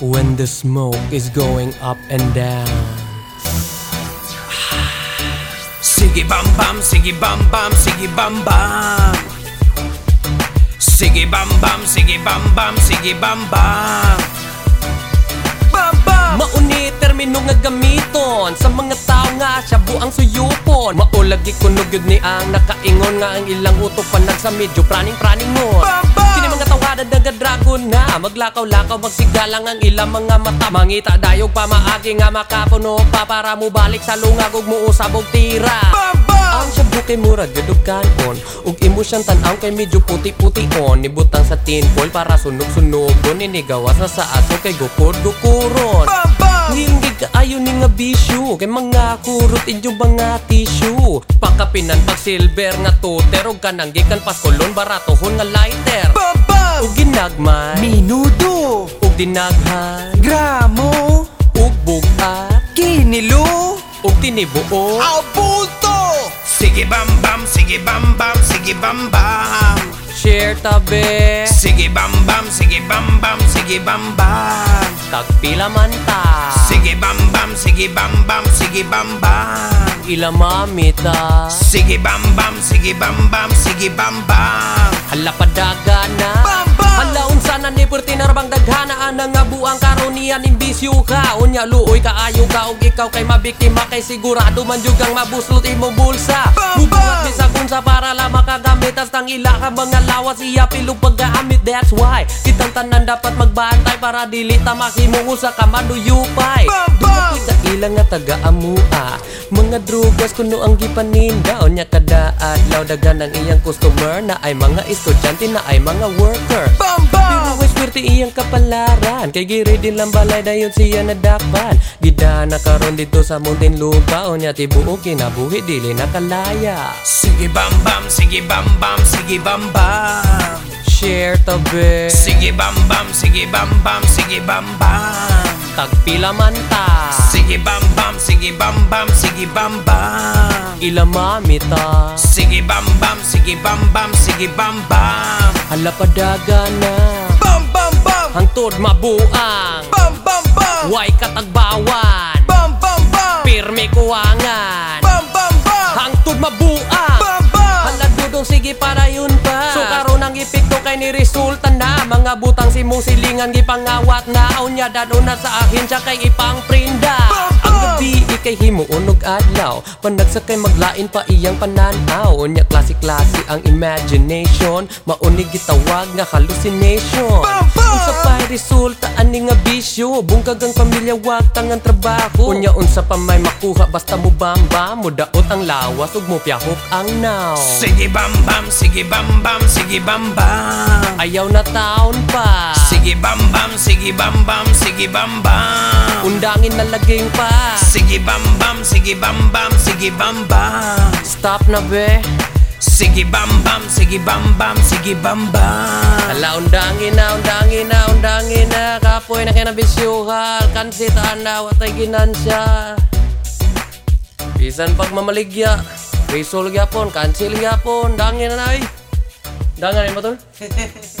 when the smoke is going up and down. Sige bam bam, sige bam bam, sige bam bam. Sige bam bam, sige bam bam, sige bam bam. Bam bam. Mauni termino nga gamiton. Sa mga tao nga siya buang suyupon. Maulagi kunog yun ni ang nakaingon Nga ang ilang utok pa nagsa medyo praning-praning ngon Bam, bam! Kini mga tawadan daga dragon na Maglakaw-lakaw magsigalang ang ilang mga mata. Mangita dayog pa maagi nga makapuno pa Para mo balik sa lungag ug muusab og tira. Ang shabu kay murag gadugan on. Ug imo siyang tanaw kay medyo puti-puti on. Nibutang sa tinfoil para sunog-sunogon Inigawas na sa aso kay gukod-gukuron Hinggig kaayo ni nga bisyo Kay mga kurot inyo mga tissue. Pakapinan pag silver nga tuter Ug kanang gikan paskolon baratohon nga lighter. Bam Ug ginagmay. Minudo. Ug dinaghan Gramo. Ug bugat Kinilo. Ug tinibuo. Abuto Sige bam bam, sige bam bam, sige bam bam. Share tabi. Sige bam bam, sige bam bam, sige bam bam. Tagpila man ta. Sige bam bam, sige bam bam, sige bam bam. Ila mamita Sige bam bam, sige bam bam, sige bam bam. Hala padaga na. Bam! Hala unsa na ni perti na rabang daghanaan na nga buang karunian imbisyo ka. Unya luoy kaayo ka og ikaw kay mabiktima kay sigurado man jud kang mabuslot imong bulsa. Mubuhat bam! ni sa kunsa para lang makagamit as tang ila ka mga lawas iya pilog paggamit That's why kitang tanan dapat magbantay para dili ta makimong usa ka manuyupay. Bam, bam! Dumakoy sa ilang nga taga-amua Mga drugas kuno ang gipaninda. Onya kada adlaw dagan ang iyang customer Na ay mga estudyante na ay mga worker. Bam Pero bam! Way swerte iyang kapalaran Kay giri din lang balay dayon siya nadakpan Gida na karon dito sa muntin lupa Onya tibuo kinabuhi dili nakalaya Sige bam bam, sige bam bam, sige bam bam. Share tabi Sige bam bam, sige bam bam, sige bam bam Tagpila man ta Sige bam bam, sige bam bam, sige bam bam. Ila mamita Sige bam bam, sige bam bam, sige bam bam. Hala padaga na. Bam bam bam. Hangtod mabuang. Bam bam bam. Way katagbawan Bam bam bam. Pirmi kuwangan. Bam bam bam. Hangtod mabuang. Bam bam. Hala dudong sige para kay ni resulta na Mga butang si mong silingan gipangawat na. Unya daduna sa akin siya kay ipang prinda Ang gabi ikay himuon og adlaw. Panagsakay maglain pa iyang pananaw. Unya klase-klase ang imagination. Maunig gitawag nga hallucination. Bam, bam! Bisyo Bungkag ang pamilya wag tangang trabaho. Unya unsa pa may makuha basta mo bamba Mo daot ang lawas ug mo piyahok ang naw. Sige bam bam, sige bam bam, sige bam bam Ayaw na taon pa. Sige bam bam, sige bam bam, sige bam bam Undangin na laging pa. Sige bam bam, sige bam bam, sige bam bam Stop na be. Sige bam bam, sige bam bam, sige bam bam Ala undangin na, undangin na, undangin na Kapoy na kinabisyuhal Kansitaan na, watay ginansya. Bisan pag mamaligya Risol gyapon, cancel gyapon Dangin na ay Dangan mo tol